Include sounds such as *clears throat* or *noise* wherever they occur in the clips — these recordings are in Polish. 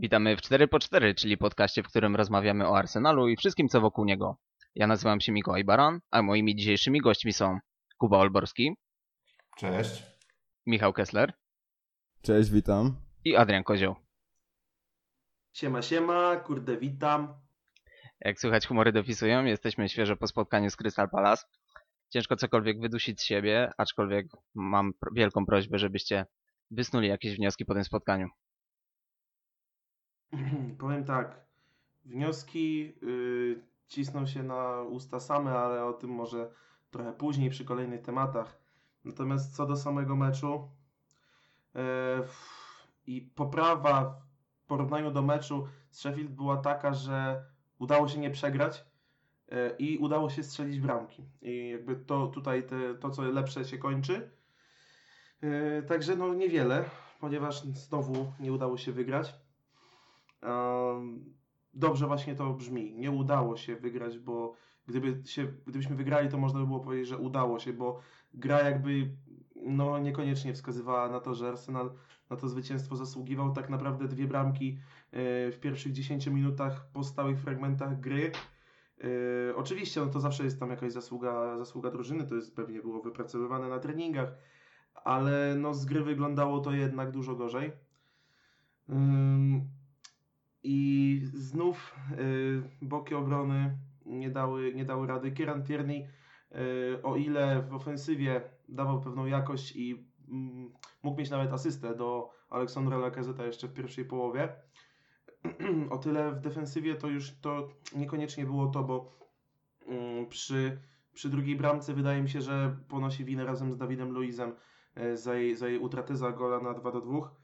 Witamy w 4 po 4 czyli podcaście, w którym rozmawiamy o Arsenalu i wszystkim, co wokół niego. Ja nazywam się Mikołaj Baran, a moimi dzisiejszymi gośćmi są Kuba Olborski, Cześć. Michał Kessler Cześć, witam. i Adrian Kozioł. Siema, siema, kurde, witam. Jak słychać, humory dopisują, jesteśmy świeżo po spotkaniu z Crystal Palace. Ciężko cokolwiek wydusić z siebie, aczkolwiek mam wielką prośbę, żebyście wysnuli jakieś wnioski po tym spotkaniu. *clears throat* Powiem tak, wnioski y, cisną się na usta same, ale o tym może trochę później przy kolejnych tematach. Natomiast co do samego meczu y, i poprawa w porównaniu do meczu z Sheffield była taka, że udało się nie przegrać y, i udało się strzelić bramki. I jakby to tutaj te, to, co lepsze się kończy. Y, Także no niewiele, ponieważ znowu nie udało się wygrać. Dobrze właśnie to brzmi. Nie udało się wygrać, bo gdyby się, gdybyśmy wygrali, to można by było powiedzieć, że udało się, bo gra jakby no, niekoniecznie wskazywała na to, że Arsenal na to zwycięstwo zasługiwał. Tak naprawdę dwie bramki e, w pierwszych 10 minutach po stałych fragmentach gry. E, Oczywiście no to zawsze jest tam jakaś zasługa, zasługa drużyny, to jest pewnie było wypracowywane na treningach, ale no z gry wyglądało to jednak dużo gorzej. I znów y, boki obrony nie dały, nie dały rady. Kieran Tierney, y, o ile w ofensywie dawał pewną jakość i mm, mógł mieć nawet asystę do Aleksandra Lacazette jeszcze w pierwszej połowie, *clears throat* o tyle w defensywie to już to niekoniecznie było to, bo mm, przy, przy drugiej bramce wydaje mi się, że ponosi winę razem z Dawidem Luizem y, za jej, za jej utratę za gola na 2 do 2.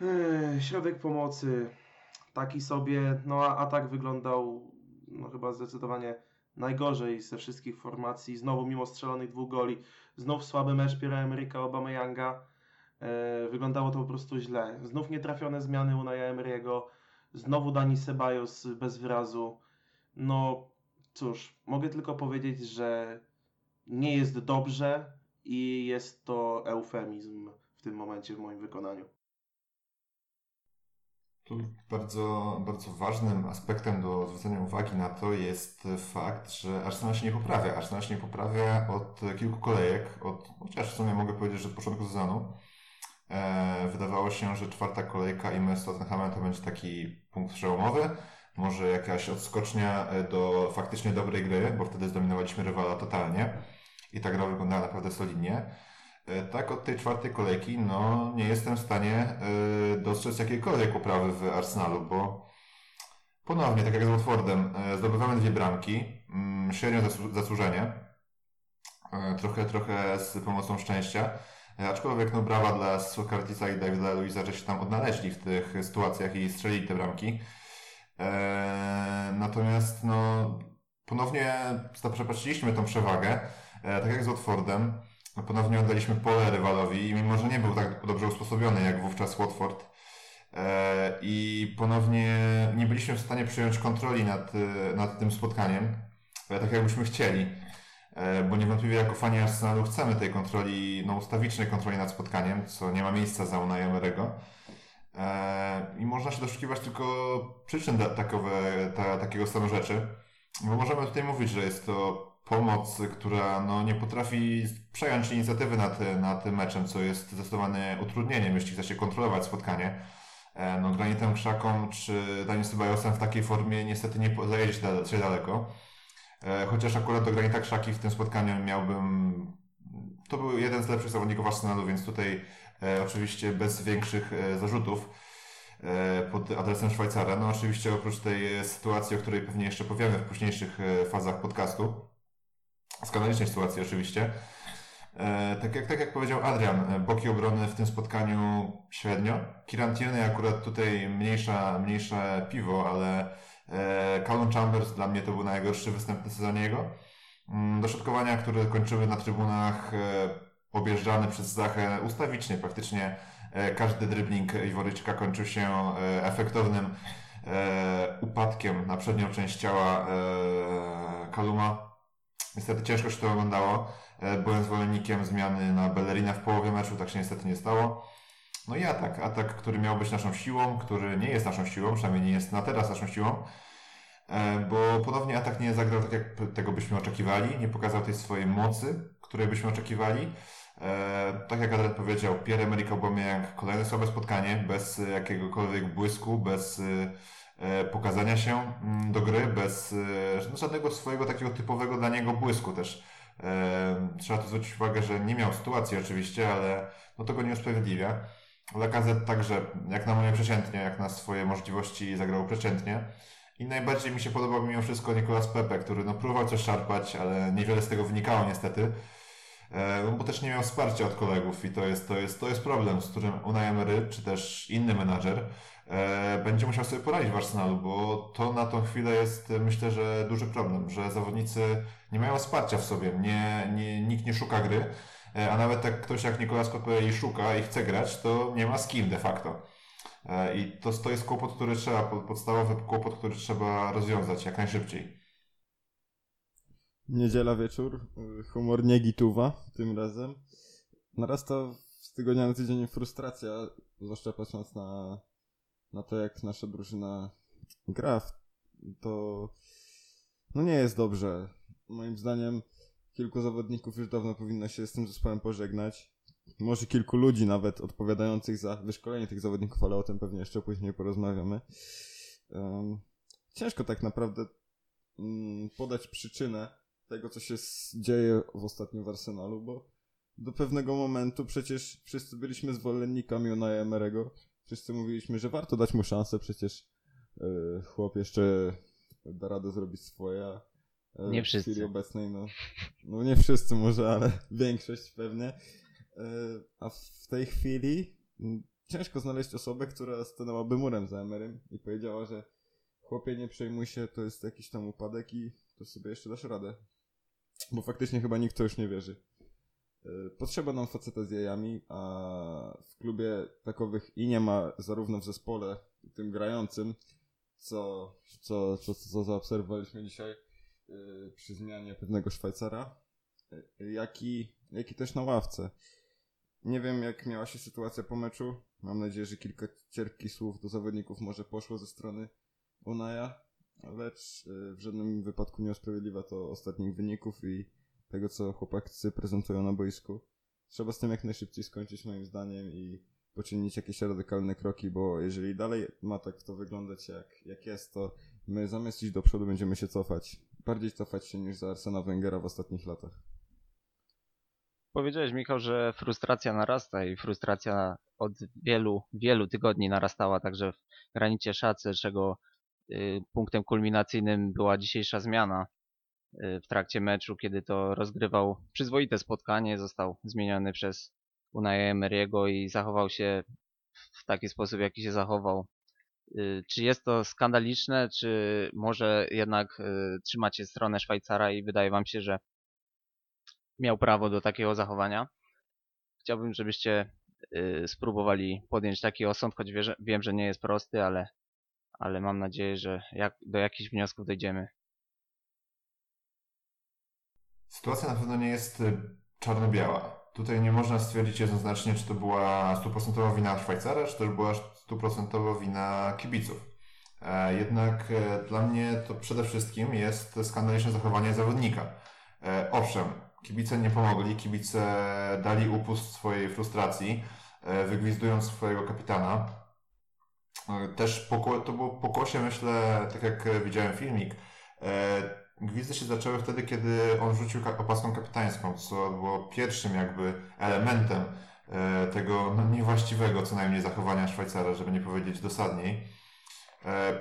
Ech, Środek pomocy taki sobie, no a atak wyglądał no chyba zdecydowanie najgorzej ze wszystkich formacji. Znowu mimo strzelonych dwóch goli, znów słaby mecz Pierre-Emerick Aubameyanga. E, wyglądało to po prostu źle. Znów nietrafione zmiany Unai Emery'ego, znowu Dani Ceballos bez wyrazu. No cóż, mogę tylko powiedzieć, że nie jest dobrze i jest to eufemizm w tym momencie w moim wykonaniu. Tu bardzo, bardzo ważnym aspektem do zwrócenia uwagi na to jest fakt, że Arsenal się nie poprawia. Arsenal się nie poprawia od kilku kolejek, od, chociaż w sumie mogę powiedzieć, że od początku sezonu. E, wydawało się, że czwarta kolejka i mecz z to będzie taki punkt przełomowy. Może jakaś odskocznia e, do faktycznie dobrej gry, bo wtedy zdominowaliśmy rywala totalnie i ta gra wyglądała naprawdę solidnie. E, Tak, od tej czwartej kolejki, no nie jestem w stanie y, dostrzec jakiejkolwiek poprawy w Arsenalu, bo ponownie, tak jak z Watfordem, y, zdobywamy dwie bramki, y, średnio zasłu- zasłużenie, trochę, trochę z pomocą szczęścia, aczkolwiek no brawa dla Socratesa i Davida Luisa, że się tam odnaleźli w tych sytuacjach i strzelili te bramki. E, natomiast no ponownie zaprzepaściliśmy tą przewagę, e, tak jak z Watfordem. No, ponownie oddaliśmy pole rywalowi i mimo, że nie był tak dobrze usposobiony jak wówczas Watford e, i ponownie nie byliśmy w stanie przyjąć kontroli nad, e, nad tym spotkaniem, e, tak jakbyśmy chcieli, bo niewątpliwie jako fani Arsenalu chcemy tej kontroli, no ustawicznej kontroli nad spotkaniem, co nie ma miejsca za Unai I można się doszukiwać tylko przyczyn takowe, ta, takiego stanu rzeczy, bo możemy tutaj mówić, że jest to pomoc, która no, nie potrafi przejąć inicjatywy nad, nad meczem, co jest zdecydowanie utrudnieniem, jeśli chce się kontrolować spotkanie. E, No, granitem krzaką czy Daniel Sebajosem w takiej formie niestety nie zajedzie się da- się daleko. E, Chociaż akurat do granita krzaki w tym spotkaniu miałbym. To był jeden z lepszych zawodników Arsenalu, więc tutaj e, oczywiście bez większych zarzutów pod adresem Szwajcara. No oczywiście oprócz tej sytuacji, o której pewnie jeszcze powiemy w późniejszych fazach podcastu, skandalicznej sytuacji oczywiście. E, tak, jak, tak jak powiedział Adrian, e, boki obrony w tym spotkaniu średnio. Kieran Tierney akurat tutaj mniejsza, mniejsze piwo, ale e, Callum Chambers dla mnie to był najgorszy występ tym sezonie jego. Mm, Dośrodkowania, które kończyły na trybunach objeżdżane przez Zachę ustawicznie. Praktycznie każdy dribbling Iworyczka kończył się efektownym upadkiem na przednią część ciała Kaluma. Niestety ciężko się to oglądało. E, Byłem zwolennikiem zmiany na Bellerina w połowie meczu, tak się niestety nie stało. no i atak. Atak, który miał być naszą siłą, który nie jest naszą siłą, przynajmniej nie jest na teraz naszą siłą. E, bo ponownie atak nie zagrał tak, jak tego byśmy oczekiwali, nie pokazał tej swojej mocy, której byśmy oczekiwali. E, tak jak Adrian powiedział, Pierre-Emerick Aubameyang, kolejne słabe spotkanie, bez jakiegokolwiek błysku, bez pokazania się mm, do gry, bez no, żadnego swojego takiego typowego dla niego błysku też. Trzeba tu zwrócić uwagę, że nie miał sytuacji oczywiście, ale no to go nie usprawiedliwia. Lakazet także, jak na moje przeciętnie, jak na swoje możliwości zagrał przeciętnie. I najbardziej mi się podobał mimo wszystko Nicolas Pepe, który no, próbował coś szarpać, ale niewiele z tego wynikało niestety. E, bo też nie miał wsparcia od kolegów i to jest, to jest, to jest problem, z którym Unai Emery, czy też inny menadżer e, będzie musiał sobie poradzić w Arsenalu, bo to na tą chwilę jest myślę, że duży problem, że zawodnicy nie mają wsparcia w sobie, nie, nie, nikt nie szuka gry, e, a nawet jak ktoś jak Nicolas jej szuka i chce grać, to nie ma kim de facto. I to, to jest kłopot, który trzeba, podstawowy kłopot, który trzeba rozwiązać jak najszybciej. Niedziela wieczór, y, humor nie gituwa tym razem. Narasta z tygodnia na tydzień frustracja, zwłaszcza patrząc na, na to, jak nasza drużyna gra. To no nie jest dobrze. Moim zdaniem kilku zawodników już dawno powinno się z tym zespołem pożegnać może kilku ludzi nawet odpowiadających za wyszkolenie tych zawodników, ale o tym pewnie jeszcze później porozmawiamy. Ciężko tak naprawdę um, podać przyczynę tego, co się dzieje w ostatnim w Arsenalu, bo do pewnego momentu przecież wszyscy byliśmy zwolennikami Unai Emerego. Wszyscy mówiliśmy, że warto dać mu szansę, przecież yy, chłop jeszcze da radę zrobić swoje. Yy, nie wszyscy. W chwili obecnej, no, no nie wszyscy może, ale *laughs* większość pewnie. E, a w tej chwili ciężko znaleźć osobę, która stanęłaby murem za Emerym i powiedziała, że chłopie nie przejmuj się, to jest jakiś tam upadek i to sobie jeszcze dasz radę. Bo faktycznie chyba nikt to już nie wierzy. E, potrzeba nam faceta z jajami, a w klubie takowych i nie ma zarówno w zespole tym grającym, co, co, co, co zaobserwowaliśmy dzisiaj yy, przy zmianie pewnego Szwajcara, jak i, jak i też na ławce. Nie wiem, jak miała się sytuacja po meczu. Mam nadzieję, że kilka cierpkich słów do zawodników może poszło ze strony Unaja, lecz y, w żadnym wypadku nie usprawiedliwia to ostatnich wyników i tego, co chłopacy prezentują na boisku. Trzeba z tym jak najszybciej skończyć moim zdaniem i poczynić jakieś radykalne kroki, bo jeżeli dalej ma tak to wyglądać jak, jak jest, to my zamiast iść do przodu będziemy się cofać. Bardziej cofać się niż za Arsena Wengera w ostatnich latach. Powiedziałeś, Michał, że frustracja narasta i frustracja od wielu, wielu tygodni narastała także w granicie szacy, czego punktem kulminacyjnym była dzisiejsza zmiana y, w trakcie meczu, kiedy to rozgrywał przyzwoite spotkanie, został zmieniony przez Unai Emery'ego i zachował się w taki sposób, jaki się zachował. Y, czy jest to skandaliczne, czy może jednak trzymacie stronę Szwajcara i wydaje wam się, że miał prawo do takiego zachowania. Chciałbym, żebyście y, spróbowali podjąć taki osąd, choć wiem, że nie jest prosty, ale, ale mam nadzieję, że jak, do jakichś wniosków dojdziemy. Sytuacja na pewno nie jest y, czarno-biała. Tutaj nie można stwierdzić jednoznacznie, czy to była stuprocentowa wina Szwajcara, czy też była stuprocentowa wina kibiców. E, jednak e, dla mnie to przede wszystkim jest skandaliczne zachowanie zawodnika. E, owszem, Kibice nie pomogli, kibice dali upust swojej frustracji, wygwizdując swojego kapitana. E, też to było pokłosie, myślę, tak jak widziałem filmik. E, gwizdy się zaczęły wtedy, kiedy on rzucił opaską kapitańską, co było pierwszym jakby elementem tego no, niewłaściwego co najmniej zachowania Szwajcara, żeby nie powiedzieć dosadniej.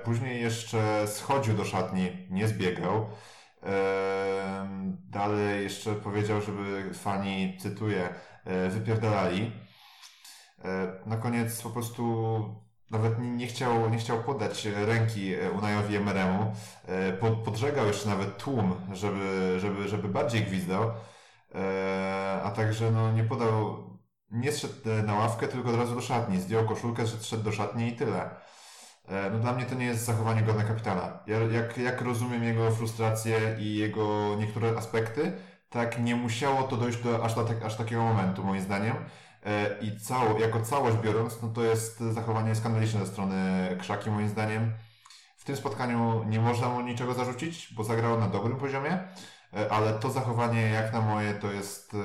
Później jeszcze schodził do szatni, nie zbiegał. Dalej jeszcze powiedział, żeby fani, cytuję, e, wypierdalali. E, na koniec po prostu nawet nie chciał, nie chciał podać ręki Unajowi Emeremu. E, podżegał jeszcze nawet tłum, żeby, żeby, żeby bardziej gwizdał. A także no, nie podał, nie zszedł na ławkę, tylko od razu do szatni. Zdjął koszulkę, że szedł do szatni i tyle. E, no dla mnie to nie jest zachowanie godne kapitana. Ja, jak, jak rozumiem jego frustrację i jego niektóre aspekty, tak nie musiało to dojść do aż, aż takiego momentu, moim zdaniem. E, I cało, jako całość biorąc, no to jest zachowanie skandaliczne ze strony Krzaki moim zdaniem. W tym spotkaniu nie można mu niczego zarzucić, bo zagrał na dobrym poziomie, e, ale to zachowanie jak na moje to jest e,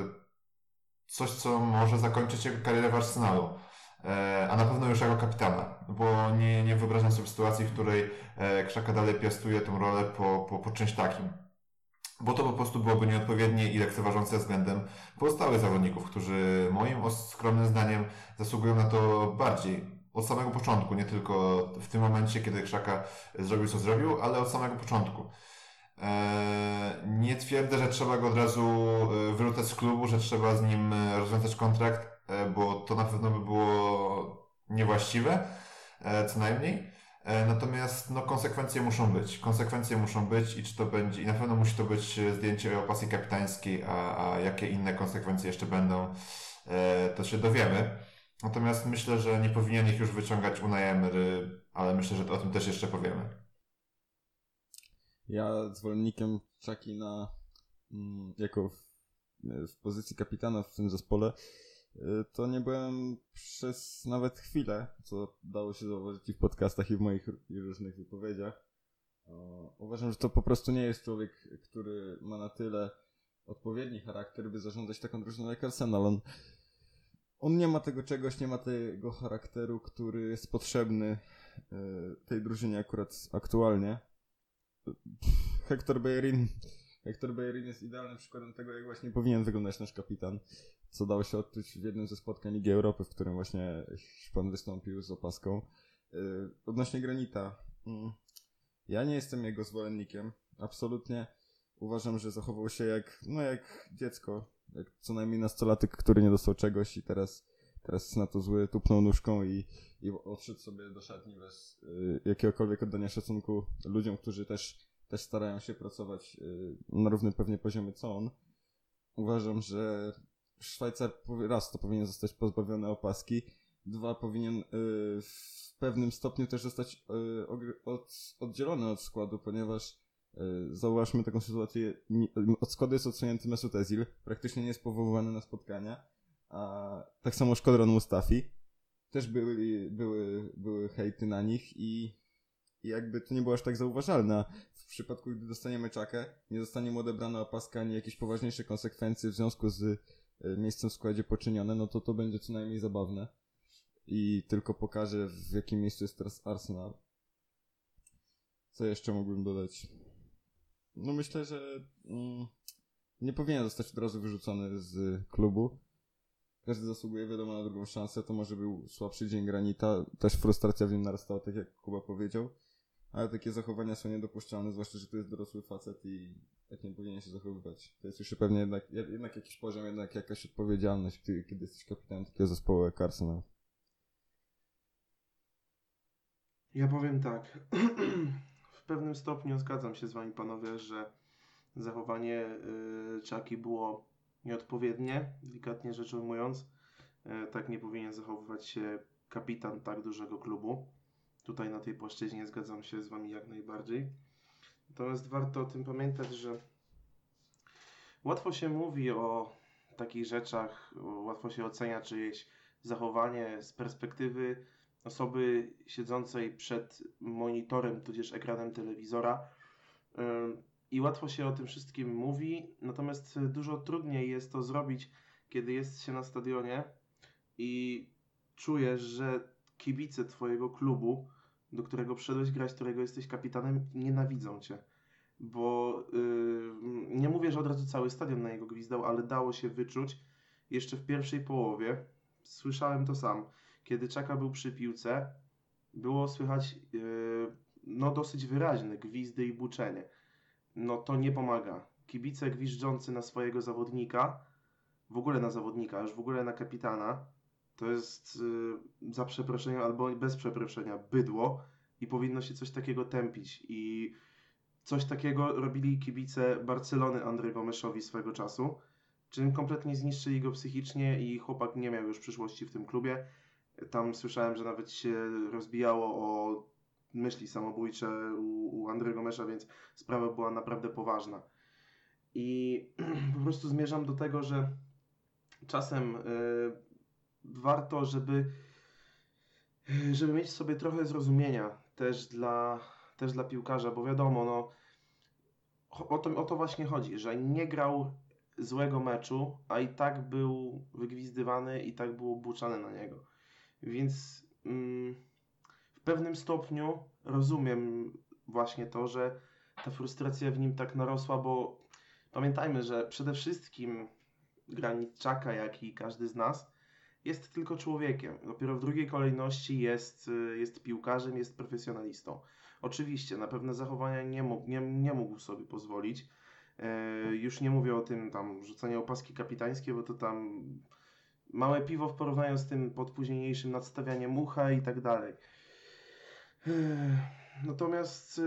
coś, co może zakończyć jego karierę w Arsenalu. A na pewno już jako kapitana, bo nie, nie wyobrażam sobie sytuacji, w której Krzaka dalej piastuje tę rolę po, po, po czymś takim. Bo to po prostu byłoby nieodpowiednie i lekceważące względem pozostałych zawodników, którzy moim skromnym zdaniem zasługują na to bardziej. Od samego początku, nie tylko w tym momencie, kiedy Krzaka zrobił co zrobił, ale od samego początku. Eee, Nie twierdzę, że trzeba go od razu e, wyrzucać z klubu, że trzeba z nim e, rozwiązać kontrakt, e, bo to na pewno by było niewłaściwe, co najmniej. E, Natomiast no, konsekwencje muszą być. Konsekwencje muszą być i czy to będzie, i na pewno musi to być e, zdjęcie opasy kapitańskiej, a, a jakie inne konsekwencje jeszcze będą, e, to się dowiemy. Natomiast myślę, że nie powinien ich już wyciągać Unai Emery, ale myślę, że o tym też jeszcze powiemy. Ja zwolennikiem Czaki na mm, jako w, w pozycji kapitana w tym zespole to nie byłem przez nawet chwilę, co dało się zauważyć i w podcastach i w moich różnych wypowiedziach. Uważam, że to po prostu nie jest człowiek, który ma na tyle odpowiedni charakter, by zarządzać taką drużyną jak Arsenal. On, on nie ma tego czegoś, nie ma tego charakteru, który jest potrzebny y, tej drużynie akurat aktualnie. Hector Bellerin Hector Bellerin jest idealnym przykładem tego, jak właśnie powinien wyglądać nasz kapitan, co dało się odczuć w jednym ze spotkań Ligi Europy, w którym właśnie Hiszpan wystąpił z opaską. Yy, odnośnie Granita, mm, ja nie jestem jego zwolennikiem, absolutnie uważam, że zachował się jak, no jak dziecko, jak co najmniej nastolatek, który nie dostał czegoś i teraz, teraz jest na to zły, tupnął nóżką i, i odszedł sobie do szatni bez y, jakiegokolwiek oddania szacunku ludziom, którzy też, też starają się pracować y, na równym pewnie poziomie co on. Uważam, że Szwajcar raz to powinien zostać pozbawiony opaski, dwa powinien y, w pewnym stopniu też zostać y, oddzielony od składu, ponieważ y, zauważmy taką sytuację, od składu jest odsunięty Mesut Özil, praktycznie nie jest powoływany na spotkania, a tak samo Szkodron Mustafi, też były, były, były hejty na nich i, i jakby to nie było aż tak zauważalne. W przypadku, gdy dostaniemy czakę, nie zostanie mu odebrana opaska ani jakieś poważniejsze konsekwencje w związku z miejscem w składzie poczynione, no to to będzie co najmniej zabawne. I tylko pokaże, w jakim miejscu jest teraz Arsenal. Co jeszcze mógłbym dodać? No myślę, że mm, nie powinien zostać od razu wyrzucony z klubu. Każdy zasługuje, wiadomo, na drugą szansę. To może był słabszy dzień Granita. Też frustracja w nim narastała, tak jak Kuba powiedział. Ale takie zachowania są niedopuszczalne, zwłaszcza, że to jest dorosły facet i tak nie powinien się zachowywać. To jest już pewnie jednak, jednak jakiś poziom, jednak jakaś odpowiedzialność, kiedy, kiedy jesteś kapitanem takiego zespołu jak Arsenal. Ja powiem tak. *clears throat* w pewnym stopniu zgadzam się z wami panowie, że zachowanie y, Czaki było nieodpowiednie, delikatnie rzecz ujmując. Y, tak nie powinien zachowywać się kapitan tak dużego klubu. Tutaj na tej płaszczyźnie zgadzam się z wami jak najbardziej. Natomiast warto o tym pamiętać, że łatwo się mówi o takich rzeczach, łatwo się ocenia czyjeś zachowanie z perspektywy osoby siedzącej przed monitorem tudzież ekranem telewizora. I łatwo się o tym wszystkim mówi, natomiast dużo trudniej jest to zrobić, kiedy jest się na stadionie i czujesz, że kibice Twojego klubu, do którego przyszedłeś grać, którego jesteś kapitanem, nienawidzą Cię. Bo yy, nie mówię, że od razu cały stadion na niego gwizdał, ale dało się wyczuć jeszcze w pierwszej połowie. Słyszałem to sam kiedy Czaka był przy piłce, było słychać yy, no dosyć wyraźne gwizdy i buczenie. No to nie pomaga. Kibice gwiżdżący na swojego zawodnika, w ogóle na zawodnika, już w ogóle na kapitana, to jest yy, za przeproszeniem albo bez przeproszenia bydło i powinno się coś takiego tępić. I coś takiego robili kibice Barcelony André Gomeszowi swego czasu, czym kompletnie zniszczyli go psychicznie i chłopak nie miał już przyszłości w tym klubie. Tam słyszałem, że nawet się rozbijało o myśli samobójcze u, u Andrego Mesza, więc sprawa była naprawdę poważna. I *clears throat* po prostu zmierzam do tego, że czasem y, warto, żeby, żeby mieć sobie trochę zrozumienia też dla, też dla piłkarza, bo wiadomo, no, o to, o to właśnie chodzi, że nie grał złego meczu, a i tak był wygwizdywany i tak było buczane na niego. Więc mm, w pewnym stopniu rozumiem właśnie to, że ta frustracja w nim tak narosła, bo pamiętajmy, że przede wszystkim Granitczaka, jak i każdy z nas, jest tylko człowiekiem. Dopiero w drugiej kolejności jest, y, jest piłkarzem, jest profesjonalistą. Oczywiście na pewne zachowania nie mógł, nie, nie mógł sobie pozwolić. E, już nie mówię o tym tam rzucaniu opaski kapitańskie, bo to tam małe piwo w porównaniu z tym podpóźniejszym nadstawianiem mucha i tak dalej. E, natomiast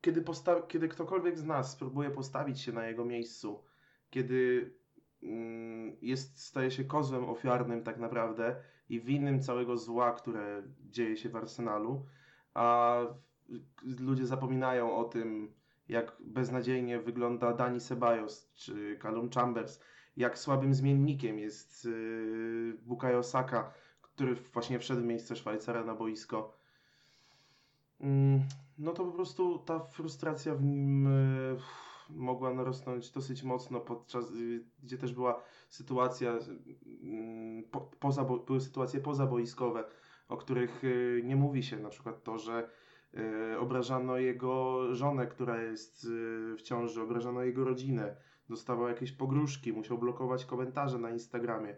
kiedy, posta- kiedy ktokolwiek z nas spróbuje postawić się na jego miejscu, kiedy jest, staje się kozłem ofiarnym tak naprawdę i winnym całego zła, które dzieje się w Arsenalu, a ludzie zapominają o tym, jak beznadziejnie wygląda Dani Ceballos czy Callum Chambers, jak słabym zmiennikiem jest yy, Bukayo Saka, który właśnie wszedł w miejsce Szwajcara na boisko. Mm, no to po prostu ta frustracja w nim yy, mogła narosnąć dosyć mocno podczas, yy, gdzie też była sytuacja yy, po, poza, były sytuacje pozaboiskowe, o których yy, nie mówi się, na przykład to, że obrażano jego żonę, która jest w ciąży, obrażano jego rodzinę, dostawał jakieś pogróżki, musiał blokować komentarze na Instagramie.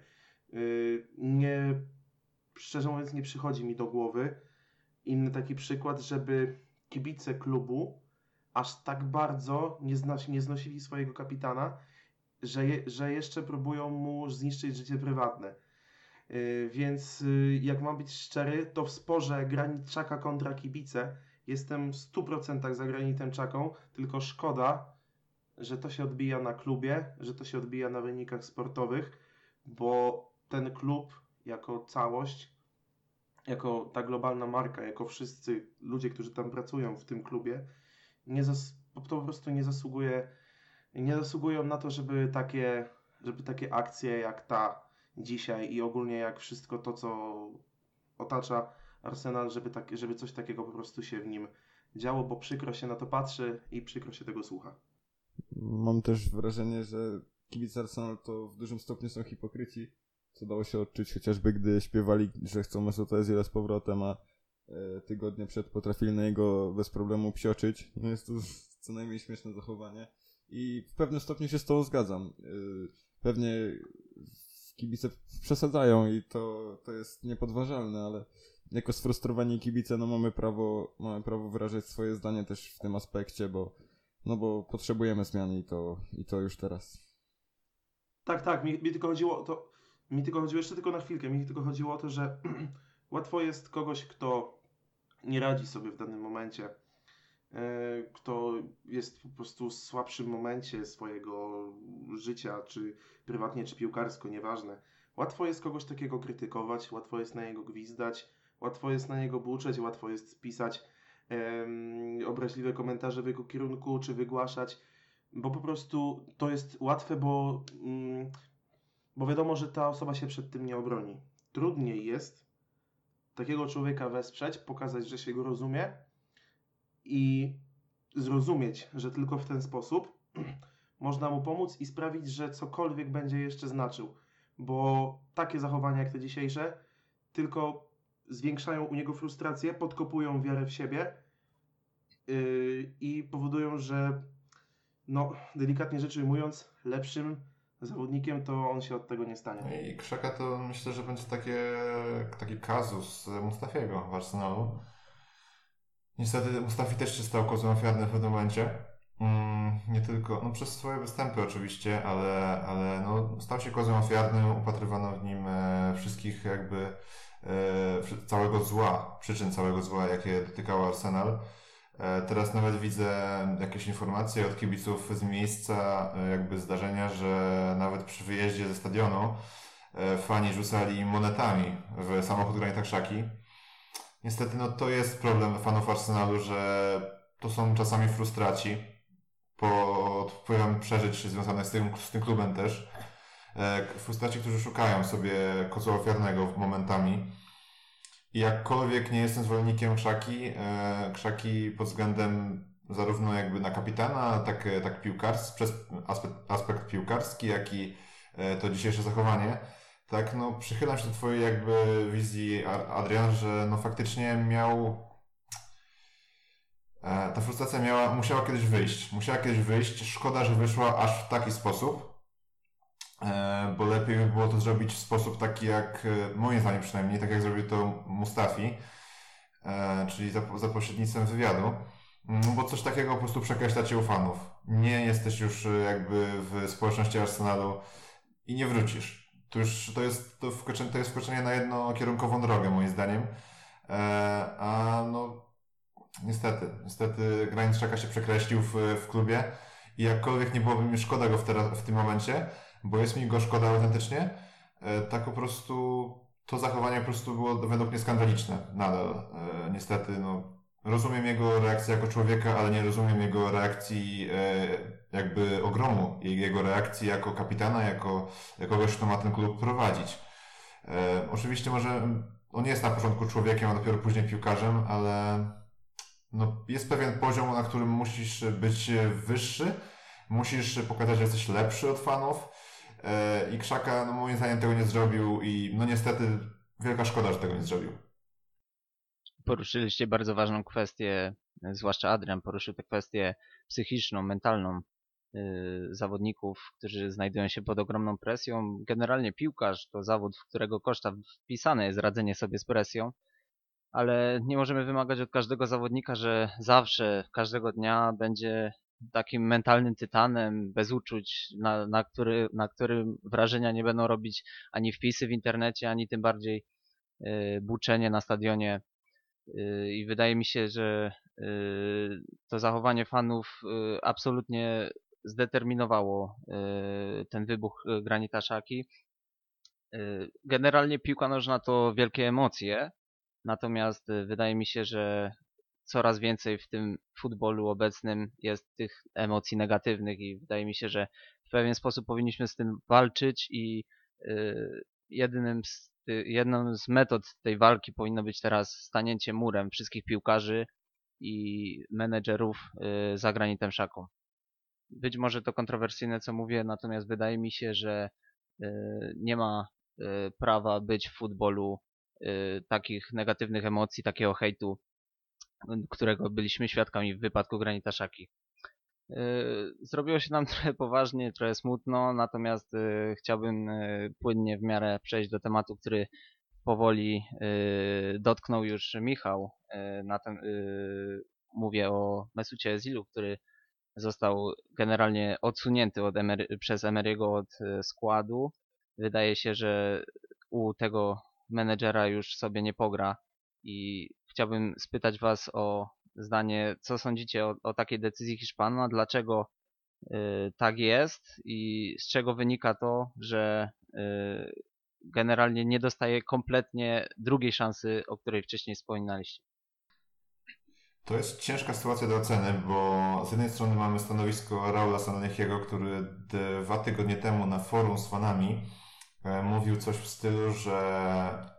Nie, szczerze mówiąc, nie przychodzi mi do głowy inny taki przykład, żeby kibice klubu aż tak bardzo nie, znosi, nie znosili swojego kapitana, że, je, że jeszcze próbują mu zniszczyć życie prywatne. Yy, więc yy, jak mam być szczery, to w sporze Granitczaka kontra kibice jestem w 100% za Granitem Czaką, tylko szkoda, że to się odbija na klubie, że to się odbija na wynikach sportowych, bo ten klub jako całość, jako ta globalna marka, jako wszyscy ludzie, którzy tam pracują w tym klubie, nie zas- po prostu nie zasługuje, nie zasługują na to, żeby takie, żeby takie akcje jak ta dzisiaj i ogólnie jak wszystko to, co otacza Arsenal, żeby, tak, żeby coś takiego po prostu się w nim działo, bo przykro się na to patrzy i przykro się tego słucha. Mam też wrażenie, że kibice Arsenal to w dużym stopniu są hipokryci, co dało się odczuć chociażby, gdy śpiewali, że chcą Mesut Özil'a z powrotem, a tygodnie przed potrafili na bez problemu psioczyć. No jest to *laughs* co najmniej śmieszne zachowanie. I w pewnym stopniu się z tą zgadzam. E, pewnie kibice przesadzają i to, to jest niepodważalne, ale jako sfrustrowani kibice, no mamy prawo, mamy prawo wyrażać swoje zdanie też w tym aspekcie, bo no bo potrzebujemy zmiany i to, i to już teraz. Tak, tak, mi, mi tylko chodziło o to, mi tylko chodziło jeszcze tylko na chwilkę, mi tylko chodziło o to, że *clears throat* łatwo jest kogoś, kto nie radzi sobie w danym momencie, yy, kto jest po prostu w słabszym momencie swojego życia, czy prywatnie, czy piłkarsko, nieważne. Łatwo jest kogoś takiego krytykować, łatwo jest na niego gwizdać, łatwo jest na niego buczeć, łatwo jest pisać obraźliwe komentarze w jego kierunku, czy wygłaszać, bo po prostu to jest łatwe, bo, mm, bo wiadomo, że ta osoba się przed tym nie obroni. Trudniej jest takiego człowieka wesprzeć, pokazać, że się go rozumie i zrozumieć, że tylko w ten sposób *clears throat* można mu pomóc i sprawić, że cokolwiek będzie jeszcze znaczył. Bo takie zachowania jak te dzisiejsze tylko zwiększają u niego frustrację, podkopują wiarę w siebie yy, i powodują, że no, delikatnie rzecz ujmując, lepszym zawodnikiem to on się od tego nie stanie. I Krzaka to myślę, że będzie takie, taki kazus Mustafiego w Arsenalu. Niestety Mustafi też się stał kozłem ofiarnym w pewnym momencie. Mm, nie tylko, no przez swoje występy oczywiście, ale, ale no, stał się kozłem ofiarnym, upatrywano w nim e, wszystkich jakby e, całego zła, przyczyn całego zła, jakie dotykało Arsenal. E, teraz nawet widzę jakieś informacje od kibiców z miejsca e, jakby zdarzenia, że nawet przy wyjeździe ze stadionu e, fani rzucali monetami w samochód Granita Krzaki. Niestety no to jest problem fanów Arsenalu, że to są czasami frustraci pod wpływem przeżyć związanych z tym, z tym klubem też. frustraci, którzy szukają sobie kozła ofiarnego momentami. Jakkolwiek nie jestem zwolennikiem Krzaki, e, Krzaki pod względem zarówno jakby na kapitana, tak, tak piłkarski, przez aspekt, aspekt piłkarski, jak i e, to dzisiejsze zachowanie, tak, no przychylam się do twojej jakby wizji, Adrian, że no faktycznie miał e, ta frustracja miała, musiała kiedyś wyjść. Musiała kiedyś wyjść. Szkoda, że wyszła aż w taki sposób, bo lepiej by było to zrobić w sposób taki jak, moim zdaniem przynajmniej, tak jak zrobił to Mustafi, czyli za, za pośrednictwem wywiadu. No bo coś takiego po prostu przekreśla cię u fanów. Nie jesteś już jakby w społeczności Arsenalu i nie wrócisz. To już to jest, to wkroczenie, to jest wkroczenie na jednokierunkową drogę, moim zdaniem. E, a no, niestety, niestety Granit Xhaka się przekreślił w, w klubie i jakkolwiek nie byłoby mi szkoda go w, teraz, w tym momencie, bo jest mi go szkoda autentycznie, e, tak po prostu to zachowanie po prostu było według mnie skandaliczne nadal. E, niestety, no, rozumiem jego reakcję jako człowieka, ale nie rozumiem jego reakcji e, jakby ogromu, jego reakcji jako kapitana, jako, kogoś, kto ma ten klub prowadzić. Oczywiście może on jest na początku człowiekiem, a dopiero później piłkarzem, ale no, jest pewien poziom, na którym musisz być wyższy, musisz pokazać, że jesteś lepszy od fanów i Krzaka, no moim zdaniem tego nie zrobił i no niestety wielka szkoda, że tego nie zrobił poruszyliście bardzo ważną kwestię, zwłaszcza Adrian poruszył tę kwestię psychiczną, mentalną yy, zawodników, którzy znajdują się pod ogromną presją. Generalnie piłkarz to zawód, w którego koszta wpisane jest radzenie sobie z presją, ale nie możemy wymagać od każdego zawodnika, że zawsze, każdego dnia będzie takim mentalnym tytanem, bez uczuć, na, na, który, na którym wrażenia nie będą robić ani wpisy w internecie, ani tym bardziej yy, buczenie na stadionie Y, I wydaje mi się, że y, to zachowanie fanów y, absolutnie zdeterminowało ten wybuch Granita Szaki. Generalnie piłka nożna to wielkie emocje, natomiast wydaje mi się, że coraz więcej w tym futbolu obecnym jest tych emocji negatywnych i wydaje mi się, że w pewien sposób powinniśmy z tym walczyć i jedynym z Y, jedną z metod tej walki powinno być teraz stanięcie murem wszystkich piłkarzy i menedżerów y, za Granitem Szaką. Być może to kontrowersyjne, co mówię, natomiast wydaje mi się, że y, nie ma prawa być w futbolu takich negatywnych emocji, takiego hejtu, którego byliśmy świadkami w wypadku Granita Szaki. Y, zrobiło się nam *laughs* trochę poważnie, trochę smutno, natomiast y, chciałbym y, płynnie w miarę przejść do tematu, który powoli dotknął już Michał. Na ten, mówię o Mesucie Ezilu, który został generalnie odsunięty od Emery, przez Emery'ego od składu. Wydaje się, że u tego menedżera już sobie nie pogra i chciałbym spytać Was o zdanie, co sądzicie o, o takiej decyzji Hiszpana, dlaczego y, tak jest i z czego wynika to, że y, generalnie nie dostaje kompletnie drugiej szansy, o której wcześniej wspominaliście. To jest ciężka sytuacja do oceny, bo z jednej strony mamy stanowisko Raula Sanlechiego, który dwa tygodnie temu na forum z fanami mówił coś w stylu, że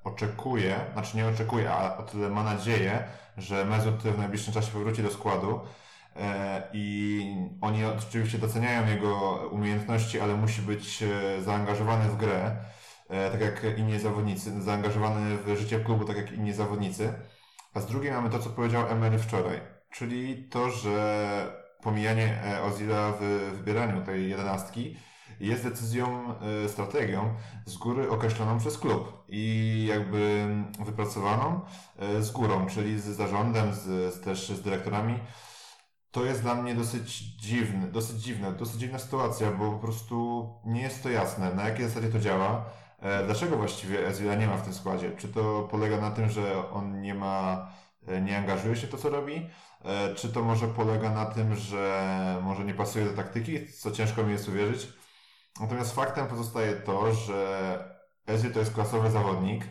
oczekuje, znaczy nie oczekuje, a o tyle ma nadzieję, że Mezut w najbliższym czasie powróci do składu e, i oni oczywiście doceniają jego umiejętności, ale musi być e, zaangażowany w grę, e, tak jak inni zawodnicy, zaangażowany w życie klubu, tak jak inni zawodnicy. A z drugiej mamy to, co powiedział Emery wczoraj, czyli to, że pomijanie Ozila w wybieraniu tej jedenastki jest decyzją, e, strategią z góry określoną przez klub i jakby wypracowaną e, z górą, czyli z zarządem, z, z też z dyrektorami. To jest dla mnie dosyć dziwne, dosyć dziwne, dosyć dziwna sytuacja, bo po prostu nie jest to jasne, na jakiej zasadzie to działa. E, dlaczego właściwie Ezila nie ma w tym składzie? Czy to polega na tym, że on nie ma, nie angażuje się w to, co robi? Czy to może polega na tym, że może nie pasuje do taktyki, co ciężko mi jest uwierzyć? Natomiast faktem pozostaje to, że Ezzy to jest klasowy zawodnik.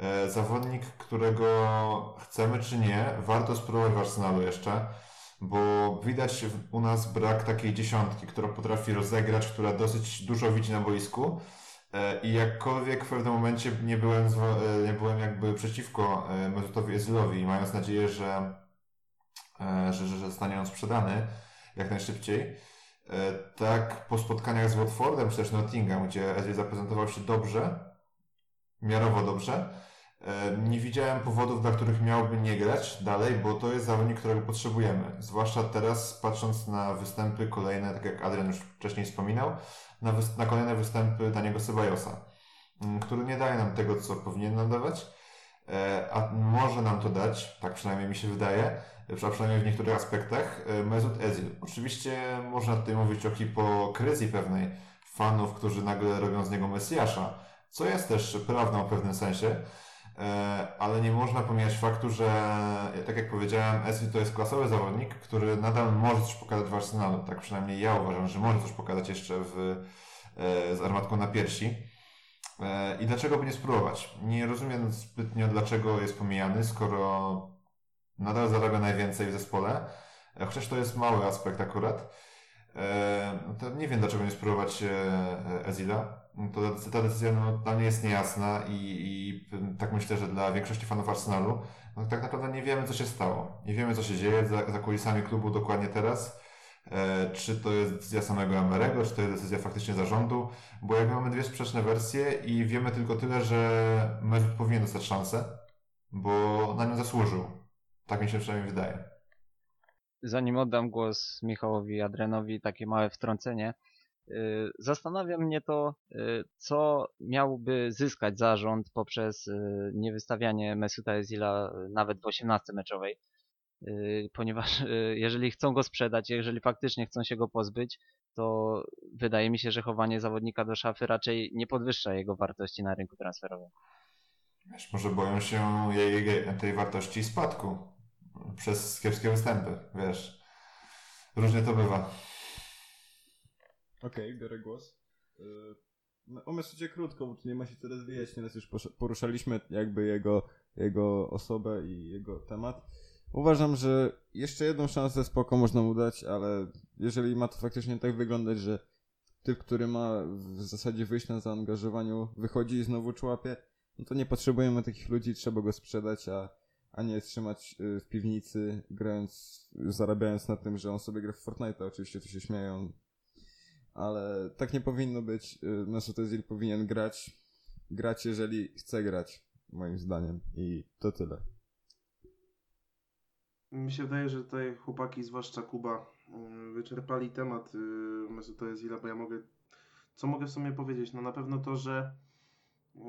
E, zawodnik, którego chcemy czy nie, warto spróbować w Arsenalu jeszcze, bo widać u nas brak takiej dziesiątki, która potrafi rozegrać, która dosyć dużo widzi na boisku. E, I jakkolwiek w pewnym momencie nie byłem, e, nie byłem jakby przeciwko Mezutowi Ezylowi, mając nadzieję, że, że, że, że zostanie on sprzedany jak najszybciej. E, Tak po spotkaniach z Watfordem czy też Nottingham, gdzie Ezil zaprezentował się dobrze, miarowo dobrze, e, nie widziałem powodów, dla których miałby nie grać dalej, bo to jest zawodnik, którego potrzebujemy. Zwłaszcza teraz, patrząc na występy kolejne, tak jak Adrian już wcześniej wspominał, na, na kolejne występy Daniego Sebajosa, m, który nie daje nam tego, co powinien nam dawać, e, a może nam to dać, tak przynajmniej mi się wydaje, przynajmniej w niektórych aspektach, e, Mesut Ezil. Oczywiście można tutaj mówić o hipokryzji pewnej fanów, którzy nagle robią z niego Mesjasza, co jest też prawdą w pewnym sensie, e, ale nie można pomijać faktu, że e, tak jak powiedziałem, Ezil to jest klasowy zawodnik, który nadal może coś pokazać w Arsenalu. Tak przynajmniej ja uważam, że może coś pokazać jeszcze w, z armatką na piersi. I dlaczego by nie spróbować? Nie rozumiem zbytnio, dlaczego jest pomijany, skoro nadal zarabia najwięcej w zespole, e, chociaż to jest mały aspekt akurat. E, no to nie wiem, dlaczego nie spróbować e, Ezila. To ta decyzja no, dla mnie jest niejasna i, i tak myślę, że dla większości fanów Arsenalu no, tak naprawdę nie wiemy, co się stało. Nie wiemy, co się dzieje za, za kulisami klubu dokładnie teraz. E, czy to jest decyzja samego Emerego, czy to jest decyzja faktycznie zarządu, bo jakby mamy dwie sprzeczne wersje i wiemy tylko tyle, że Mesut powinien dostać szansę, bo na nią zasłużył. Tak mi się przynajmniej wydaje. Zanim oddam głos Michałowi Adrenowi, takie małe wtrącenie. Yy, Zastanawia mnie to, yy, co miałby zyskać zarząd poprzez yy, niewystawianie Mesuta Ezila nawet w 18 meczowej. Ponieważ jeżeli chcą go sprzedać, jeżeli faktycznie chcą się go pozbyć, to wydaje mi się, że chowanie zawodnika do szafy raczej nie podwyższa jego wartości na rynku transferowym. Wiesz, może boją się jej, tej wartości spadku przez kiepskie występy, wiesz. Różnie to bywa. Okej, biorę głos. Yy, no, o Mesucie krótko, bo tu nie ma się teraz wyjaśnić, teraz już poruszaliśmy jakby jego, jego osobę i jego temat. Uważam, że jeszcze jedną szansę spoko można mu dać, ale jeżeli ma to faktycznie tak wyglądać, że typ, który ma w zasadzie wyjść na zaangażowaniu, wychodzi i znowu człapie, no to nie potrzebujemy takich ludzi, trzeba go sprzedać, a, a nie trzymać y, w piwnicy, grając, zarabiając na tym, że on sobie gra w Fortnite'a. Oczywiście tu się śmieją, ale tak nie powinno być. Y, Mesut Özil powinien grać, grać jeżeli chce grać, moim zdaniem. I to tyle. Mi się wydaje, że tutaj chłopaki, zwłaszcza Kuba, yy, wyczerpali temat yy, Mesuta Özila, bo ja mogę... Co mogę w sumie powiedzieć? No na pewno to, że yy,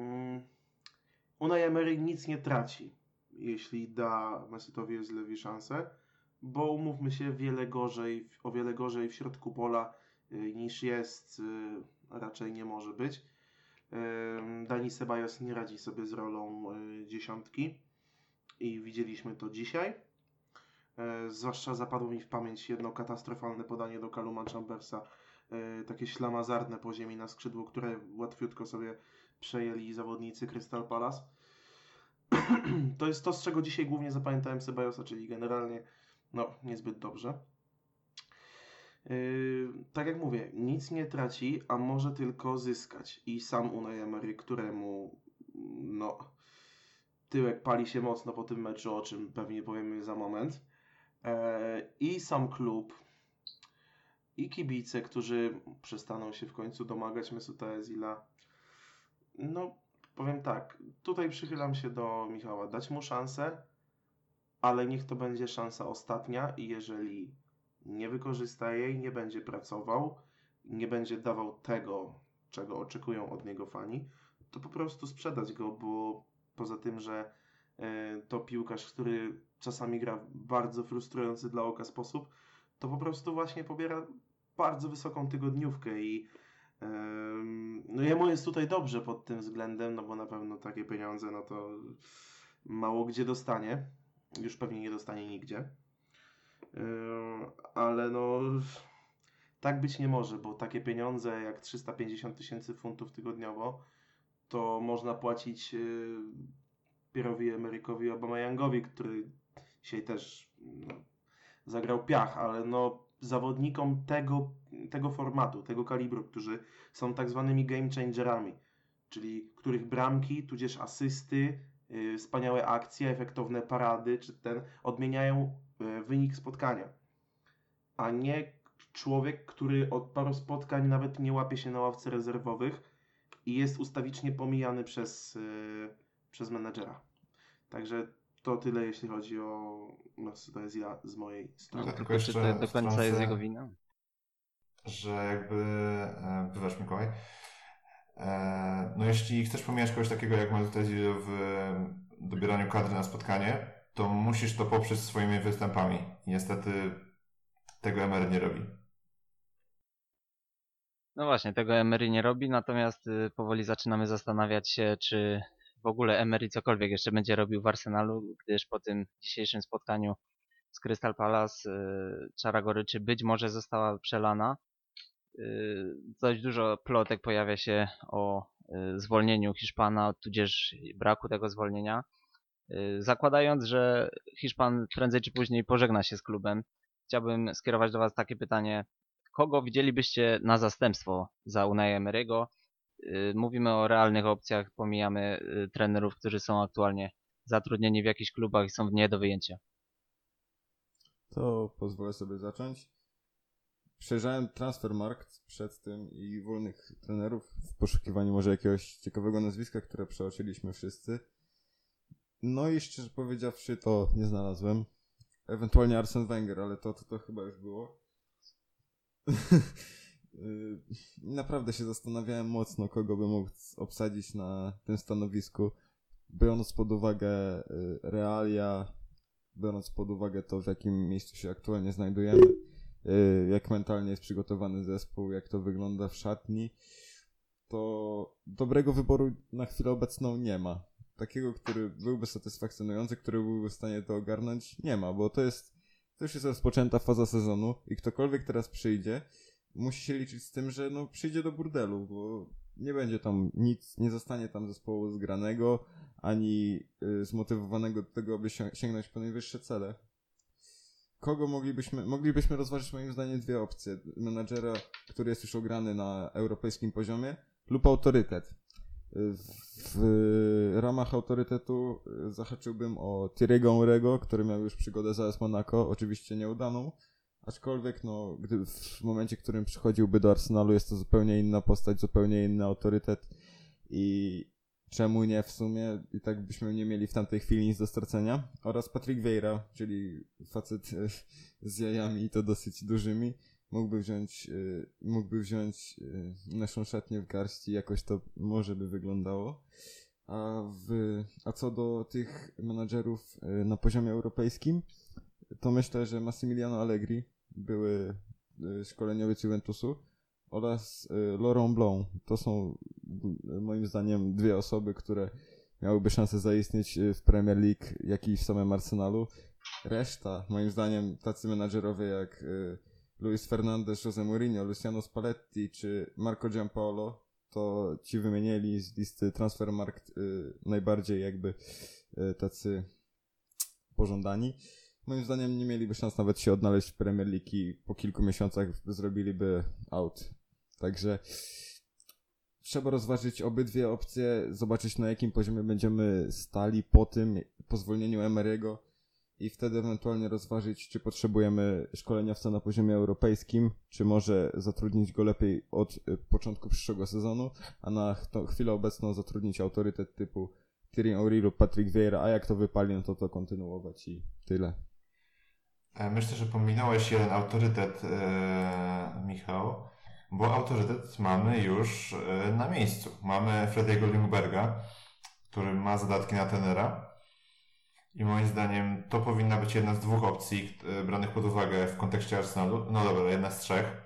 Unai Emery nic nie traci, jeśli da Mesutowi Özilowi szansę, bo umówmy się, wiele gorzej, o wiele gorzej w środku pola yy, niż jest, yy, raczej nie może być. Dani Ceballos nie radzi sobie z rolą yy, dziesiątki i widzieliśmy to dzisiaj. E, zwłaszcza zapadło mi w pamięć jedno katastrofalne podanie do Kaluma Chambersa, e, takie ślamazarne po ziemi na skrzydło, które łatwiutko sobie przejęli zawodnicy Crystal Palace. *clears throat* to jest to, z czego dzisiaj głównie zapamiętałem Sebajosa, czyli generalnie no, niezbyt dobrze. Yy, tak jak mówię, nic nie traci, a może tylko zyskać. I sam Unai Emery, któremu no, tyłek pali się mocno po tym meczu, o czym pewnie powiemy za moment. E, I sam klub, i kibice, którzy przestaną się w końcu domagać Mesuta Ezila. No, powiem tak, tutaj przychylam się do Michała, dać mu szansę, ale niech to będzie szansa ostatnia i jeżeli nie wykorzysta jej, nie będzie pracował, nie będzie dawał tego, czego oczekują od niego fani, to po prostu sprzedać go, bo poza tym, że e, to piłkarz, który czasami gra w bardzo frustrujący dla oka sposób, to po prostu właśnie pobiera bardzo wysoką tygodniówkę i no jemu jest tutaj dobrze pod tym względem, no bo na pewno takie pieniądze, no to mało gdzie dostanie, już pewnie nie dostanie nigdzie, ale no tak być nie może, bo takie pieniądze jak 350 tysięcy funtów tygodniowo to można płacić yy, Pierowi Emerykowi Obamayangowi, który dzisiaj też no, zagrał piach, ale no zawodnikom tego, tego formatu, tego kalibru, którzy są tak zwanymi game changerami, czyli których bramki, tudzież asysty, yy, wspaniałe akcje, efektowne parady, czy ten odmieniają yy, wynik spotkania, a nie człowiek, który od paru spotkań nawet nie łapie się na ławce rezerwowych i jest ustawicznie pomijany przez, yy, przez menedżera. Także to tyle, jeśli chodzi o Mesutezja z mojej strony. Tylko Tylko czy jeszcze to do końca jest wtrącę- jego wina? że jakby, e, bywasz Mikołaj, e, no jeśli chcesz pomijać kogoś takiego jak Maltezi w dobieraniu kadry na spotkanie, to musisz to poprzeć swoimi występami. Niestety tego Emery nie robi. No właśnie, tego Emery nie robi, natomiast y, powoli zaczynamy zastanawiać się, czy w ogóle Emery cokolwiek jeszcze będzie robił w Arsenalu, gdyż po tym dzisiejszym spotkaniu z Crystal Palace y, czara goryczy być może została przelana. Y, Dość dużo plotek pojawia się o y, zwolnieniu Hiszpana, tudzież braku tego zwolnienia. Y, Zakładając, że Hiszpan prędzej czy później pożegna się z klubem, chciałbym skierować do Was takie pytanie. Kogo widzielibyście na zastępstwo za Unai Emery'ego? Y, Mówimy o realnych opcjach, pomijamy y, trenerów, którzy są aktualnie zatrudnieni w jakichś klubach i są nie do wyjęcia. To pozwolę sobie zacząć. Przejrzałem Transfermarkt przed tym i wolnych trenerów w poszukiwaniu może jakiegoś ciekawego nazwiska, które przeoczyliśmy wszyscy. No i szczerze powiedziawszy to nie znalazłem. Ewentualnie Arsene Wenger, ale to, to, to chyba już było. *laughs* Yy, Naprawdę się zastanawiałem mocno, kogo by mógł obsadzić na tym stanowisku, biorąc pod uwagę yy, realia, biorąc pod uwagę to, w jakim miejscu się aktualnie znajdujemy, yy, jak mentalnie jest przygotowany zespół, jak to wygląda w szatni, to dobrego wyboru na chwilę obecną nie ma. Takiego, który byłby satysfakcjonujący, który byłby w stanie to ogarnąć, nie ma, bo to jest, to już jest rozpoczęta faza sezonu i ktokolwiek teraz przyjdzie, musi się liczyć z tym, że no przyjdzie do burdelu, bo nie będzie tam nic, nie zostanie tam zespołu zgranego, ani y, zmotywowanego do tego, aby sięgnąć po najwyższe cele. Kogo moglibyśmy, moglibyśmy rozważyć moim zdaniem dwie opcje. Menadżera, który jest już ograny na europejskim poziomie lub autorytet. W, w ramach autorytetu y, zahaczyłbym o Thierry'ego Henry'ego, który miał już przygodę z AS Monaco, oczywiście nieudaną, aczkolwiek no, gdy w momencie, w którym przychodziłby do Arsenalu jest to zupełnie inna postać, zupełnie inny autorytet i czemu nie w sumie i tak byśmy nie mieli w tamtej chwili nic do stracenia. Oraz Patrick Vieira, czyli facet e, z jajami i to dosyć dużymi, mógłby wziąć, e, mógłby wziąć e, naszą szatnię w garści, jakoś to może by wyglądało. A, w, a co do tych menadżerów na poziomie europejskim, to myślę, że Massimiliano Allegri, były szkoleniowiec Juventusu, oraz y, Laurent Blanc. To są y, moim zdaniem dwie osoby, które miałyby szansę zaistnieć y, w Premier League, jak i w samym Arsenalu. Reszta, moim zdaniem, tacy menadżerowie jak y, Luis Fernandez, Jose Mourinho, Luciano Spalletti czy Marco Giampaolo, to ci wymienieli z listy Transfermarkt y, najbardziej jakby y, tacy pożądani. Moim zdaniem nie mieliby szans nawet się odnaleźć w Premier League i po kilku miesiącach zrobiliby out. Także trzeba rozważyć obydwie opcje, zobaczyć na jakim poziomie będziemy stali po tym, po zwolnieniu Emery'ego i wtedy ewentualnie rozważyć, czy potrzebujemy szkoleniowca na poziomie europejskim, czy może zatrudnić go lepiej od y, początku przyszłego sezonu, a na chwilę obecną zatrudnić autorytet typu Thierry Henry lub Patrick Vieira, a jak to wypali, no to to kontynuować i tyle. E, Myślę, że pominąłeś jeden autorytet, e, Michał, bo autorytet mamy już e, na miejscu. Mamy Frediego Lindberga, który ma zadatki na tenera i moim zdaniem to powinna być jedna z dwóch opcji branych pod uwagę w kontekście Arsenalu. No dobra, jedna z trzech.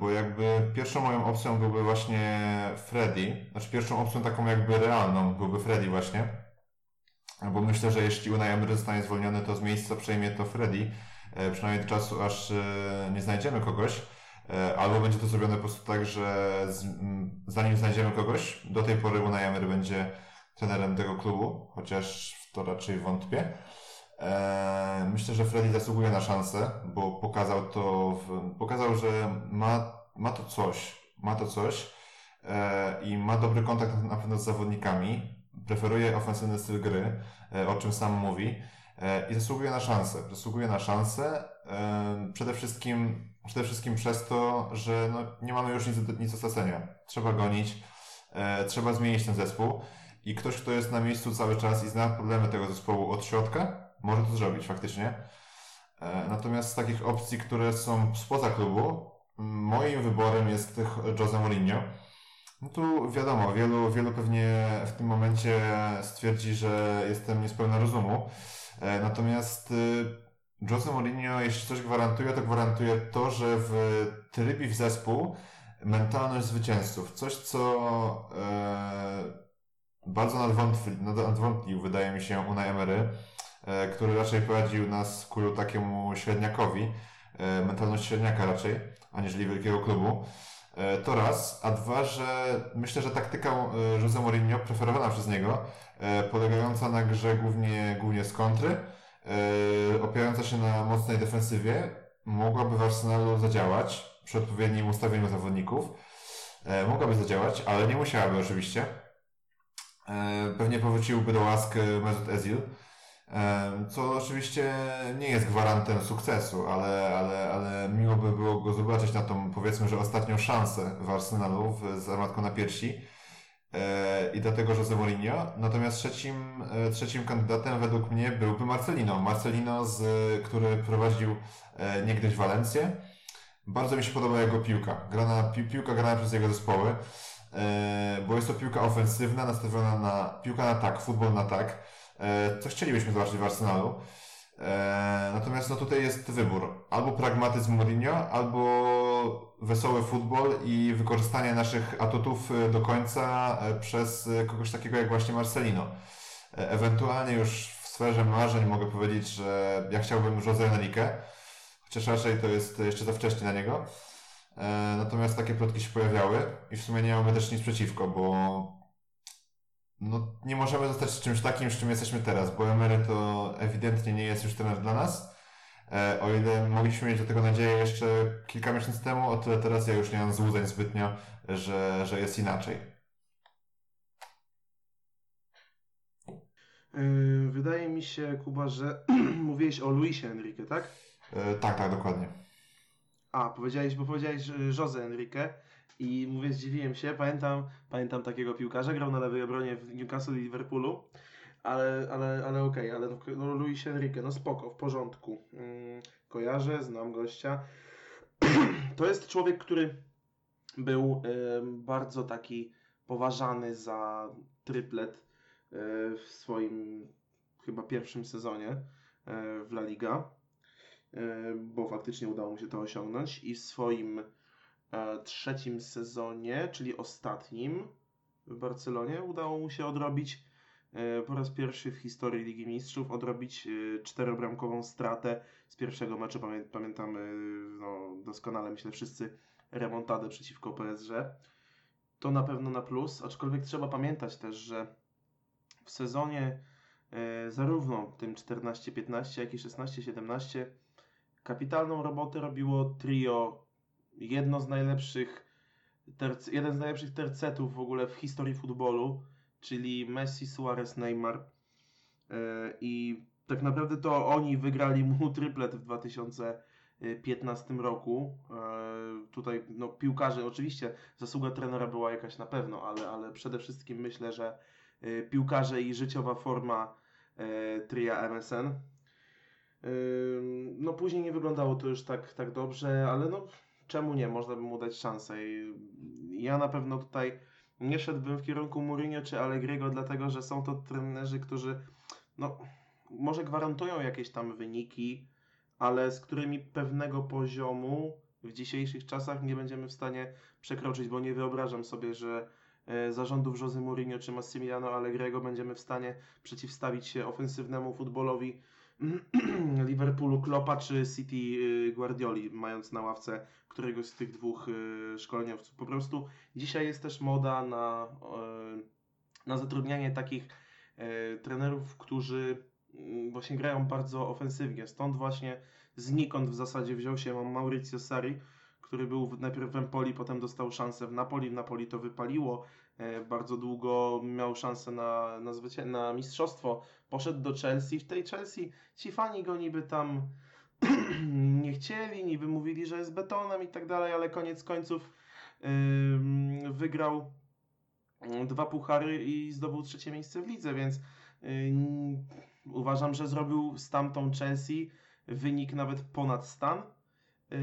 Bo jakby pierwszą moją opcją byłby właśnie Freddy, znaczy pierwszą opcją taką jakby realną byłby Freddy właśnie. Bo myślę, że jeśli Unai Emery zostanie zwolniony, to z miejsca przejmie to Freddy, e, przynajmniej do czasu, aż e, nie znajdziemy kogoś. E, Albo będzie to zrobione po prostu tak, że zanim znajdziemy kogoś, do tej pory Unai Emery będzie trenerem tego klubu, chociaż w to raczej wątpię. Myślę, że Freddy zasługuje na szansę, bo pokazał to, w, pokazał, że ma, ma to coś, ma to coś i ma dobry kontakt na pewno z zawodnikami, preferuje ofensywny styl gry, e, o czym sam mówi e, i zasługuje na szansę. Zasługuje na szansę e, przede wszystkim, przede wszystkim przez to, że no, nie mamy już nic, nic do stracenia. Trzeba gonić, trzeba zmienić ten zespół i ktoś, kto jest na miejscu cały czas i zna problemy tego zespołu od środka, może to zrobić faktycznie. Natomiast z takich opcji, które są spoza klubu, moim wyborem jest Jose Mourinho. No tu wiadomo, wielu, wielu pewnie w tym momencie stwierdzi, że jestem niespełna rozumu. E, Natomiast y, Jose Mourinho, jeśli coś gwarantuje, to gwarantuje to, że w trybie w zespół mentalność zwycięzców. Coś, co e, bardzo nadwątli, nadwątlił, wydaje mi się, Unai Emery, e, który raczej prowadził nas ku takiemu średniakowi, mentalność średniaka raczej, aniżeli wielkiego klubu. E, To raz, a dwa, że myślę, że taktyka e, Jose Mourinho, preferowana przez niego, e, polegająca na grze głównie, głównie z kontry, opierająca się na mocnej defensywie, mogłaby w Arsenalu zadziałać przy odpowiednim ustawieniu zawodników. Mogłaby zadziałać, ale nie musiałaby oczywiście. Pewnie powróciłby do łask Mesut Özil, e, co oczywiście nie jest gwarantem sukcesu, ale, ale, ale miło by było go zobaczyć na tą, powiedzmy, że ostatnią szansę w Arsenalu z armatką na piersi e, i dlatego Jose Mourinho. Natomiast trzecim, e, trzecim kandydatem według mnie byłby Marcelino. Marcelino, z, który prowadził e, niegdyś Walencję. Bardzo mi się podoba jego piłka. Grana, pi, piłka grana przez jego zespoły, bo jest to piłka ofensywna, nastawiona na piłka na tak, futbol na tak, co chcielibyśmy zobaczyć w Arsenalu. E, natomiast no tutaj jest wybór. Albo pragmatyzm Mourinho, albo wesoły futbol i wykorzystanie naszych atutów e, do końca e, przez e, kogoś takiego jak właśnie Marcelino. E, Ewentualnie już w sferze marzeń mogę powiedzieć, że ja chciałbym Jose Enrique, chociaż raczej to jest jeszcze za wcześnie na niego. E, Natomiast takie plotki się pojawiały i w sumie nie mamy też nic przeciwko, bo no, nie możemy zostać czymś takim, z czym jesteśmy teraz, bo Emery to ewidentnie nie jest już trener dla nas. E, o ile mogliśmy mieć do tego nadzieję jeszcze kilka miesięcy temu, o tyle teraz ja już nie mam złudzeń zbytnio, że, że jest inaczej. Yy, Wydaje mi się, Kuba, że *clears throat* mówiłeś o Luisie Enrique, tak? E, tak, tak, dokładnie. A, powiedziałeś, bo powiedziałeś Jose Enrique i mówię, zdziwiłem się. Pamiętam, pamiętam takiego piłkarza, grał na lewej obronie w Newcastle i Liverpoolu, ale, ale, ale okej, ale no, Luis Enrique, no spoko, w porządku. Mm, kojarzę, znam gościa. *clears throat* to jest człowiek, który był em, bardzo taki poważany za triplet e, w swoim chyba pierwszym sezonie e, w La Liga e, bo faktycznie udało mu się to osiągnąć i w swoim trzecim sezonie, czyli ostatnim w Barcelonie, udało mu się odrobić e, po raz pierwszy w historii Ligi Mistrzów, odrobić e, czterobramkową stratę z pierwszego meczu. Pamię pamiętamy no, doskonale, myślę, wszyscy remontadę przeciwko PSG. To na pewno na plus, aczkolwiek trzeba pamiętać też, że w sezonie e, zarówno tym 14-15, jak i 16-17 kapitalną robotę robiło trio, jedno z najlepszych, terc- jeden z najlepszych tercetów w ogóle w historii futbolu, czyli Messi, Suarez, Neymar. E, I tak naprawdę to oni wygrali mu *laughs* triplet w 2015 roku. E, Tutaj no, piłkarze, oczywiście zasługa trenera była jakaś na pewno, ale, ale przede wszystkim myślę, że e, piłkarze i życiowa forma tria MSN No później nie wyglądało to już tak, tak dobrze, ale no czemu nie? Można by mu dać szansę. I ja na pewno tutaj nie szedłbym w kierunku Mourinho czy Allegriego, dlatego że są to trenerzy, którzy no może gwarantują jakieś tam wyniki, ale z którymi pewnego poziomu w dzisiejszych czasach nie będziemy w stanie przekroczyć, bo nie wyobrażam sobie, że e, zarządów Jose Mourinho czy Massimiliano Allegriego będziemy w stanie przeciwstawić się ofensywnemu futbolowi *clears throat* Liverpoolu Kloppa czy City y, Guardioli, mając na ławce któregoś z tych dwóch y, szkoleniowców. Po prostu dzisiaj jest też moda na, y, na zatrudnianie takich trenerów, którzy mm, właśnie grają bardzo ofensywnie. Stąd właśnie znikąd w zasadzie wziął się Mauricio Sarri, który był najpierw w Empoli, potem dostał szansę w Napoli. W Napoli to wypaliło. E, Bardzo długo miał szansę na, na, zwycię- na mistrzostwo. Poszedł do Chelsea. W tej Chelsea ci fani go niby tam *clears throat* nie chcieli, niby mówili, że jest betonem i tak dalej, ale koniec końców ym, wygrał mm, dwa puchary i zdobył trzecie miejsce w lidze, więc ym, uważam, że zrobił z tamtą Chelsea wynik nawet ponad stan. Yy,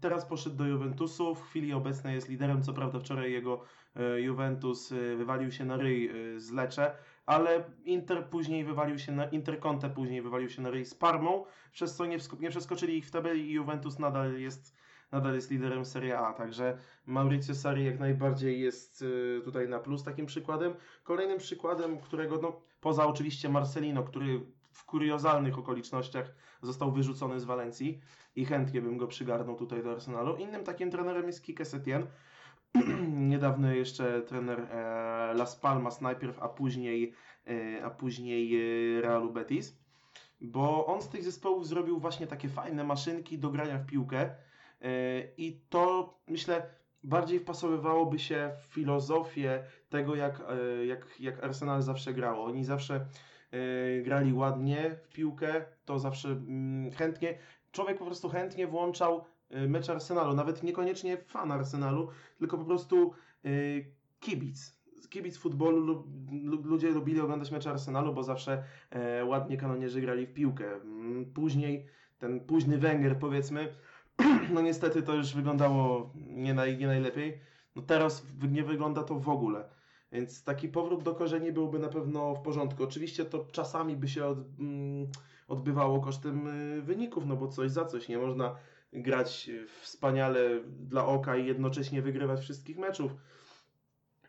Teraz poszedł do Juventusu, w chwili obecnej jest liderem, co prawda wczoraj jego yy, Juventus yy, wywalił się na ryj yy, z Lecce, ale Inter później wywalił się na Interconte później wywalił się na ryj z Parmą, przez co nie, nie przeskoczyli ich w tabeli i Juventus nadal jest, nadal jest liderem Serie A, także Mauricio Sarri jak najbardziej jest y, tutaj na plus takim przykładem. Kolejnym przykładem, którego no, poza oczywiście Marcelino, który w kuriozalnych okolicznościach został wyrzucony z Walencji i chętnie bym go przygarnął tutaj do Arsenalu. Innym takim trenerem jest Kike Setien. *clears throat* Niedawno jeszcze trener e, Las Palmas najpierw, a później, e, a później e, Realu Betis. Bo on z tych zespołów zrobił właśnie takie fajne maszynki do grania w piłkę i to myślę bardziej wpasowywałoby się w filozofię tego, jak, jak, jak Arsenal zawsze grało. Oni zawsze grali ładnie w piłkę, to zawsze mm, chętnie, człowiek po prostu chętnie włączał mecz Arsenalu, nawet niekoniecznie fan Arsenalu, tylko po prostu e, kibic. Kibic futbolu, ludzie lubili oglądać mecze Arsenalu, bo zawsze e, ładnie kanonierzy grali w piłkę. Mm, Później ten późny Węgier powiedzmy, *clears throat* no niestety to już wyglądało nie, naj, nie najlepiej. No teraz nie wygląda to w ogóle. Więc taki powrót do korzeni byłby na pewno w porządku. Oczywiście to czasami by się od, mm, odbywało kosztem y, wyników, no bo coś za coś. Nie można grać wspaniale dla oka i jednocześnie wygrywać wszystkich meczów.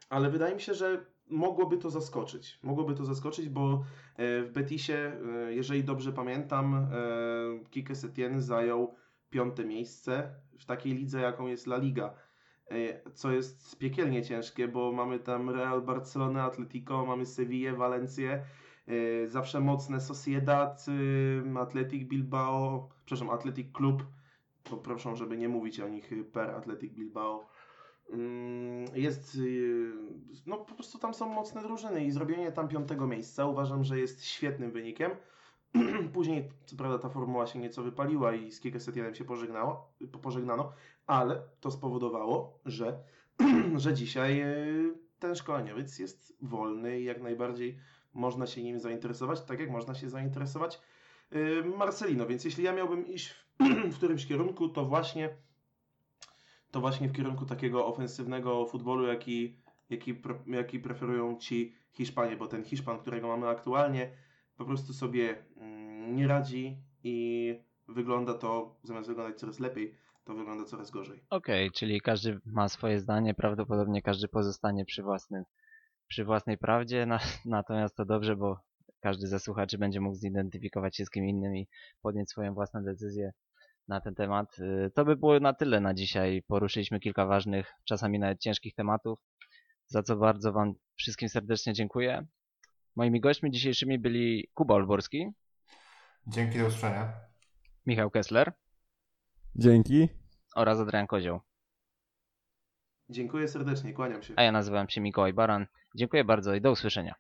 Ale wydaje mi się, że mogłoby to zaskoczyć. Mogłoby to zaskoczyć, bo e, w Betisie, e, jeżeli dobrze pamiętam, e, Kike Setien zajął piąte miejsce w takiej lidze, jaką jest La Liga. Co jest piekielnie ciężkie, bo mamy tam Real Barcelona, Atletico, mamy Sevillę, Valencję, e, zawsze mocne Sociedad, Athletic Bilbao, przepraszam, Athletic Club, to proszę, żeby nie mówić o nich y, per Athletic Bilbao. Mm, Jest, y, no po prostu tam są mocne drużyny i zrobienie tam piątego miejsca uważam, że jest świetnym wynikiem. *clears throat* Później, co prawda, ta formuła się nieco wypaliła i z Kike Setienem się pożegnało, po- pożegnano, ale to spowodowało, że, *clears throat* że dzisiaj y, ten szkoleniowiec jest wolny i jak najbardziej można się nim zainteresować, tak jak można się zainteresować Marcelino. Więc jeśli ja miałbym iść *clears throat* w, którymś kierunku, to właśnie to właśnie w kierunku takiego ofensywnego futbolu, jaki, jaki, jaki preferują ci Hiszpanie, bo ten Hiszpan, którego mamy aktualnie, po prostu sobie mm, nie radzi i wygląda to, zamiast wyglądać coraz lepiej, to wygląda coraz gorzej. Okej, czyli każdy ma swoje zdanie, prawdopodobnie każdy pozostanie przy własnym, przy własnej prawdzie, na, natomiast to dobrze, bo każdy ze słuchaczy będzie mógł zidentyfikować się z kim innym i podjąć swoją własną decyzję na ten temat. Y, To by było na tyle na dzisiaj. Poruszyliśmy kilka ważnych, czasami nawet ciężkich tematów, za co bardzo Wam wszystkim serdecznie dziękuję. Moimi gośćmi dzisiejszymi byli Kuba Olborski, Dzięki do usłyszenia. Michał Kessler Dzięki. oraz Adrian Kozioł. Dziękuję serdecznie, kłaniam się. A ja nazywam się Mikołaj Baran. Dziękuję bardzo i do usłyszenia.